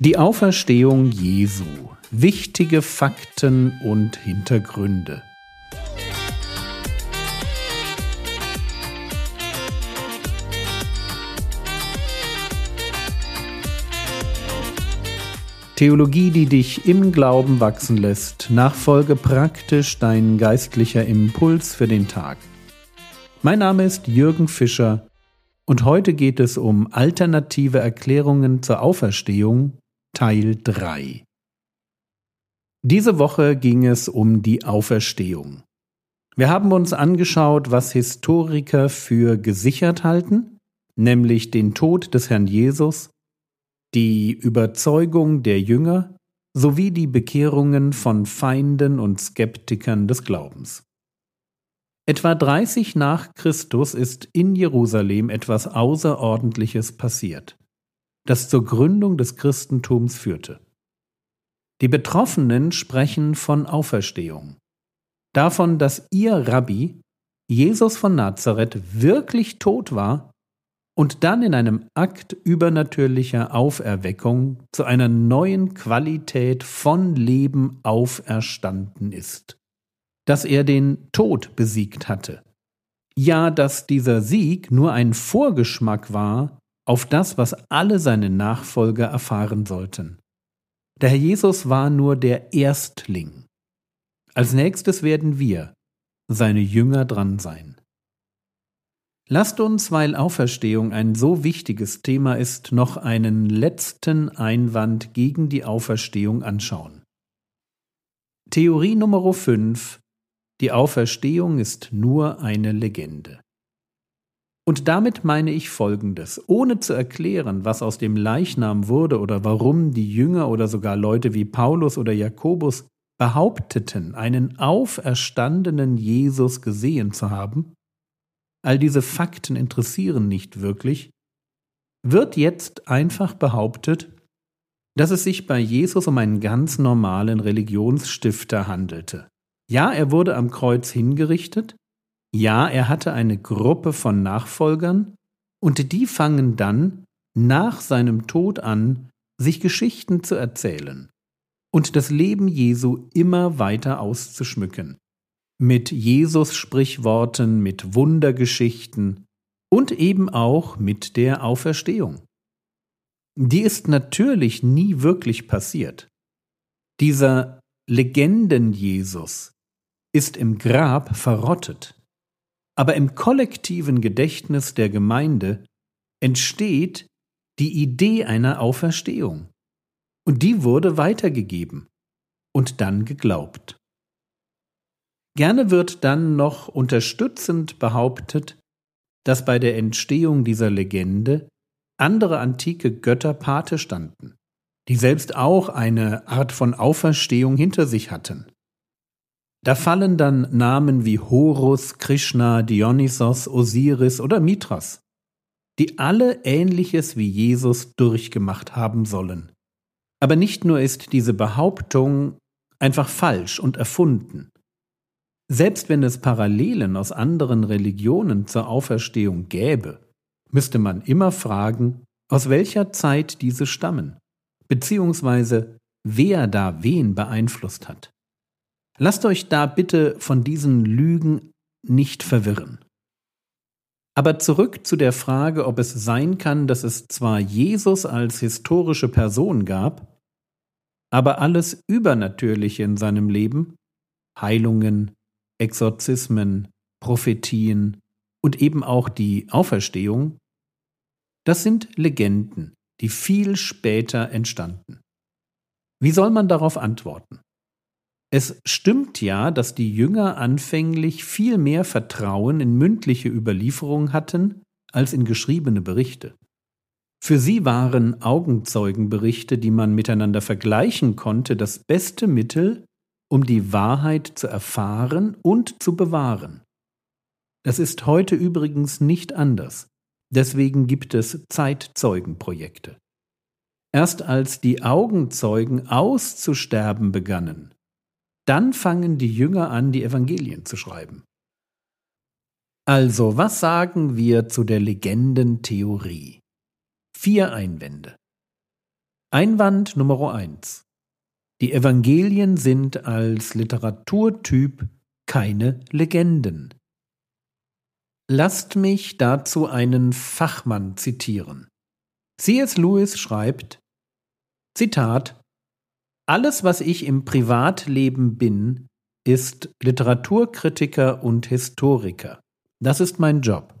Die Auferstehung Jesu. Wichtige Fakten und Hintergründe. Theologie, die dich im Glauben wachsen lässt. Nachfolge praktisch dein geistlicher Impuls für den Tag. Mein Name ist Jürgen Fischer und heute geht es um alternative Erklärungen zur Auferstehung Teil 3. Diese Woche ging es um die Auferstehung. Wir haben uns angeschaut, was Historiker für gesichert halten, nämlich den Tod des Herrn Jesus, die Überzeugung der Jünger sowie die Bekehrungen von Feinden und Skeptikern des Glaubens. Etwa 30 nach Christus ist in Jerusalem etwas Außerordentliches passiert das zur Gründung des Christentums führte. Die Betroffenen sprechen von Auferstehung, davon, dass ihr Rabbi, Jesus von Nazareth, wirklich tot war und dann in einem Akt übernatürlicher Auferweckung zu einer neuen Qualität von Leben auferstanden ist, dass er den Tod besiegt hatte. Ja, dass dieser Sieg nur ein Vorgeschmack war auf das, was alle seine Nachfolger erfahren sollten. Der Herr Jesus war nur der Erstling. Als nächstes werden wir, seine Jünger, dran sein. Lasst uns, weil Auferstehung ein so wichtiges Thema ist, noch einen letzten Einwand gegen die Auferstehung anschauen. Theorie Nummer 5 Die Auferstehung ist nur eine Legende. Und damit meine ich Folgendes. Ohne zu erklären, was aus dem Leichnam wurde oder warum die Jünger oder sogar Leute wie Paulus oder Jakobus behaupteten, einen auferstandenen Jesus gesehen zu haben, all diese Fakten interessieren nicht wirklich, wird jetzt einfach behauptet, dass es sich bei Jesus um einen ganz normalen Religionsstifter handelte. Ja, er wurde am Kreuz hingerichtet, ja, er hatte eine Gruppe von Nachfolgern, und die fangen dann nach seinem Tod an, sich Geschichten zu erzählen und das Leben Jesu immer weiter auszuschmücken. Mit Jesus-Sprichworten, mit Wundergeschichten und eben auch mit der Auferstehung. Die ist natürlich nie wirklich passiert. Dieser Legenden-Jesus ist im Grab verrottet aber im kollektiven Gedächtnis der Gemeinde entsteht die Idee einer Auferstehung. Und die wurde weitergegeben und dann geglaubt. Gerne wird dann noch unterstützend behauptet, dass bei der Entstehung dieser Legende andere antike Götter Pate standen, die selbst auch eine Art von Auferstehung hinter sich hatten. Da fallen dann Namen wie Horus, Krishna, Dionysos, Osiris oder Mithras, die alle Ähnliches wie Jesus durchgemacht haben sollen. Aber nicht nur ist diese Behauptung einfach falsch und erfunden. Selbst wenn es Parallelen aus anderen Religionen zur Auferstehung gäbe, müsste man immer fragen, aus welcher Zeit diese stammen, beziehungsweise wer da wen beeinflusst hat. Lasst euch da bitte von diesen Lügen nicht verwirren. Aber zurück zu der Frage, ob es sein kann, dass es zwar Jesus als historische Person gab, aber alles Übernatürliche in seinem Leben, Heilungen, Exorzismen, Prophetien und eben auch die Auferstehung, das sind Legenden, die viel später entstanden. Wie soll man darauf antworten? Es stimmt ja, dass die Jünger anfänglich viel mehr Vertrauen in mündliche Überlieferung hatten als in geschriebene Berichte. Für sie waren Augenzeugenberichte, die man miteinander vergleichen konnte, das beste Mittel, um die Wahrheit zu erfahren und zu bewahren. Das ist heute übrigens nicht anders. Deswegen gibt es Zeitzeugenprojekte. Erst als die Augenzeugen auszusterben begannen, dann fangen die Jünger an, die Evangelien zu schreiben. Also, was sagen wir zu der Legendentheorie? Vier Einwände. Einwand Nummer eins: Die Evangelien sind als Literaturtyp keine Legenden. Lasst mich dazu einen Fachmann zitieren. C.S. Lewis schreibt, Zitat, Alles, was ich im Privatleben bin, ist Literaturkritiker und Historiker. Das ist mein Job.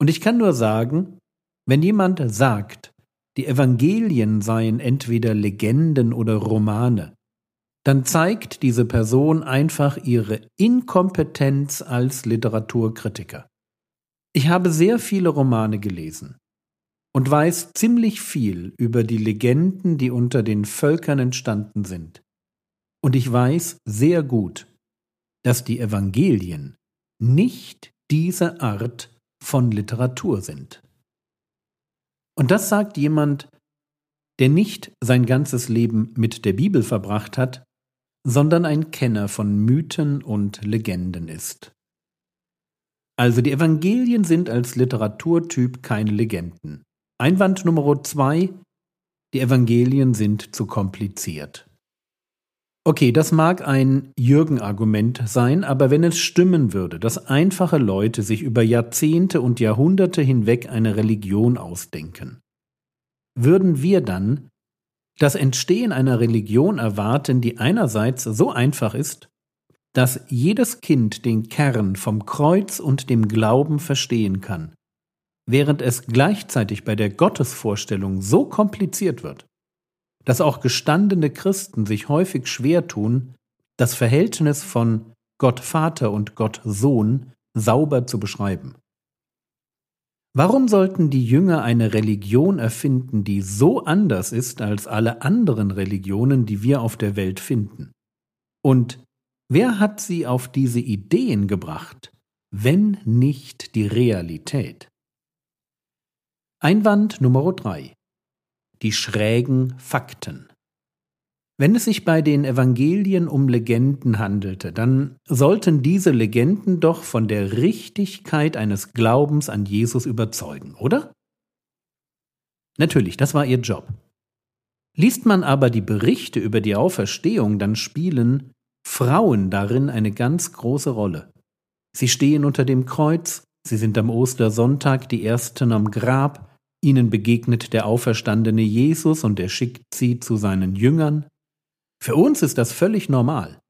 Und ich kann nur sagen, wenn jemand sagt, die Evangelien seien entweder Legenden oder Romane, dann zeigt diese Person einfach ihre Inkompetenz als Literaturkritiker. Ich habe sehr viele Romane gelesen und weiß ziemlich viel über die Legenden, die unter den Völkern entstanden sind. Und ich weiß sehr gut, dass die Evangelien nicht diese Art von Literatur sind. Und das sagt jemand, der nicht sein ganzes Leben mit der Bibel verbracht hat, sondern ein Kenner von Mythen und Legenden ist. Also die Evangelien sind als Literaturtyp keine Legenden. Einwand Nummer zwei, die Evangelien sind zu kompliziert. Okay, das mag ein Jürgen-Argument sein, aber wenn es stimmen würde, dass einfache Leute sich über Jahrzehnte und Jahrhunderte hinweg eine Religion ausdenken, würden wir dann das Entstehen einer Religion erwarten, die einerseits so einfach ist, dass jedes Kind den Kern vom Kreuz und dem Glauben verstehen kann, während es gleichzeitig bei der Gottesvorstellung so kompliziert wird, dass auch gestandene Christen sich häufig schwer tun, das Verhältnis von Gott Vater und Gott Sohn sauber zu beschreiben. Warum sollten die Jünger eine Religion erfinden, die so anders ist als alle anderen Religionen, die wir auf der Welt finden? Und wer hat sie auf diese Ideen gebracht, wenn nicht die Realität? Einwand Nummer drei: Die schrägen Fakten. Wenn es sich bei den Evangelien um Legenden handelte, dann sollten diese Legenden doch von der Richtigkeit eines Glaubens an Jesus überzeugen, oder? Natürlich, das war ihr Job. Liest man aber die Berichte über die Auferstehung, dann spielen Frauen darin eine ganz große Rolle. Sie stehen unter dem Kreuz, sie sind am Ostersonntag die Ersten am Grab, ihnen begegnet der auferstandene Jesus und er schickt sie zu seinen Jüngern, für uns ist das völlig normal.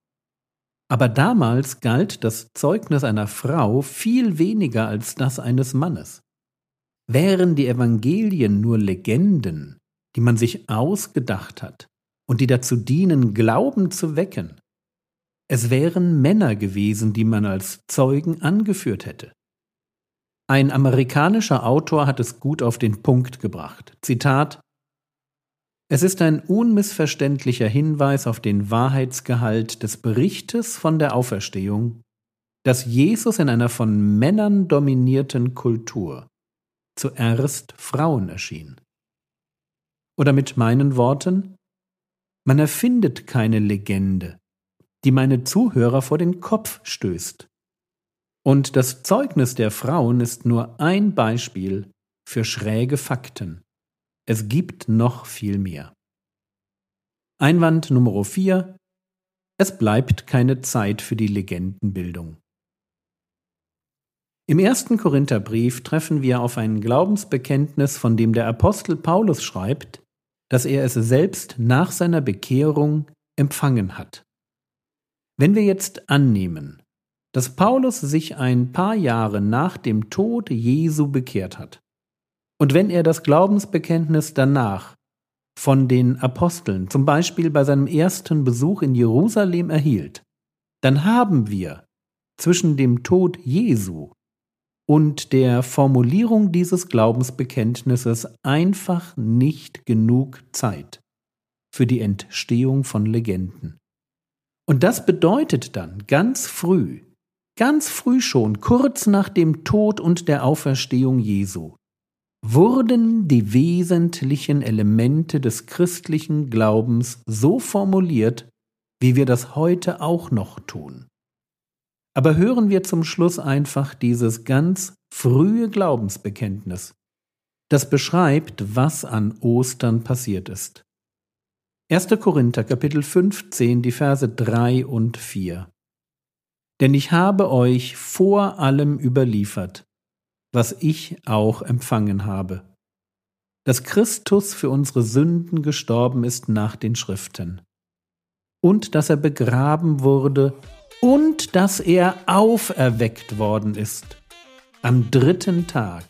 Aber damals galt das Zeugnis einer Frau viel weniger als das eines Mannes. Wären die Evangelien nur Legenden, die man sich ausgedacht hat und die dazu dienen, Glauben zu wecken, es wären Männer gewesen, die man als Zeugen angeführt hätte. Ein amerikanischer Autor hat es gut auf den Punkt gebracht. Zitat es ist ein unmissverständlicher Hinweis auf den Wahrheitsgehalt des Berichtes von der Auferstehung, dass Jesus in einer von Männern dominierten Kultur zuerst Frauen erschien. Oder mit meinen Worten, man erfindet keine Legende, die meine Zuhörer vor den Kopf stößt. Und das Zeugnis der Frauen ist nur ein Beispiel für schräge Fakten. Es gibt noch viel mehr. Einwand Nummer 4. Es bleibt keine Zeit für die Legendenbildung. Im ersten Korintherbrief treffen wir auf ein Glaubensbekenntnis, von dem der Apostel Paulus schreibt, dass er es selbst nach seiner Bekehrung empfangen hat. Wenn wir jetzt annehmen, dass Paulus sich ein paar Jahre nach dem Tod Jesu bekehrt hat, und wenn er das Glaubensbekenntnis danach von den Aposteln, zum Beispiel bei seinem ersten Besuch in Jerusalem erhielt, dann haben wir zwischen dem Tod Jesu und der Formulierung dieses Glaubensbekenntnisses einfach nicht genug Zeit für die Entstehung von Legenden. Und das bedeutet dann ganz früh, ganz früh schon, kurz nach dem Tod und der Auferstehung Jesu, wurden die wesentlichen Elemente des christlichen Glaubens so formuliert, wie wir das heute auch noch tun. Aber hören wir zum Schluss einfach dieses ganz frühe Glaubensbekenntnis, das beschreibt, was an Ostern passiert ist. 1. Korinther Kapitel 15, die Verse 3 und 4. Denn ich habe euch vor allem überliefert, was ich auch empfangen habe, dass Christus für unsere Sünden gestorben ist nach den Schriften, und dass er begraben wurde und dass er auferweckt worden ist am dritten Tag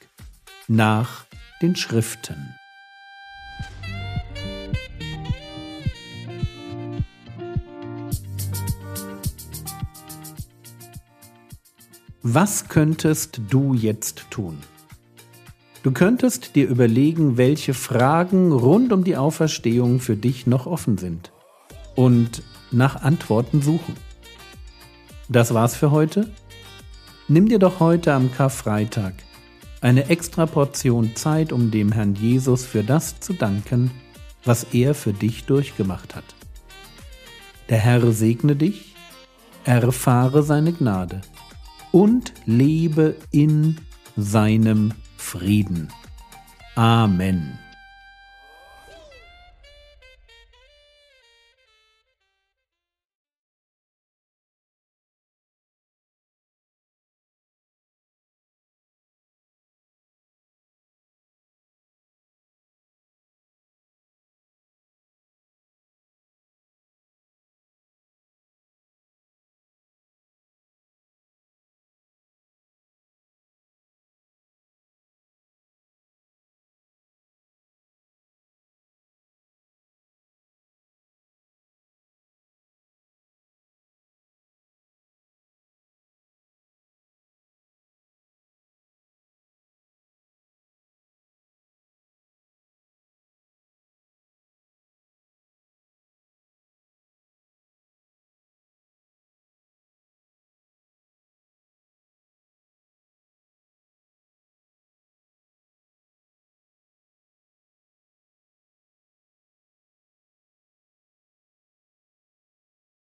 nach den Schriften. Was könntest du jetzt tun? Du könntest dir überlegen, welche Fragen rund um die Auferstehung für dich noch offen sind und nach Antworten suchen. Das war's für heute. Nimm dir doch heute am Karfreitag eine extra Portion Zeit, um dem Herrn Jesus für das zu danken, was er für dich durchgemacht hat. Der Herr segne dich, erfahre seine Gnade und lebe in seinem Frieden. Amen.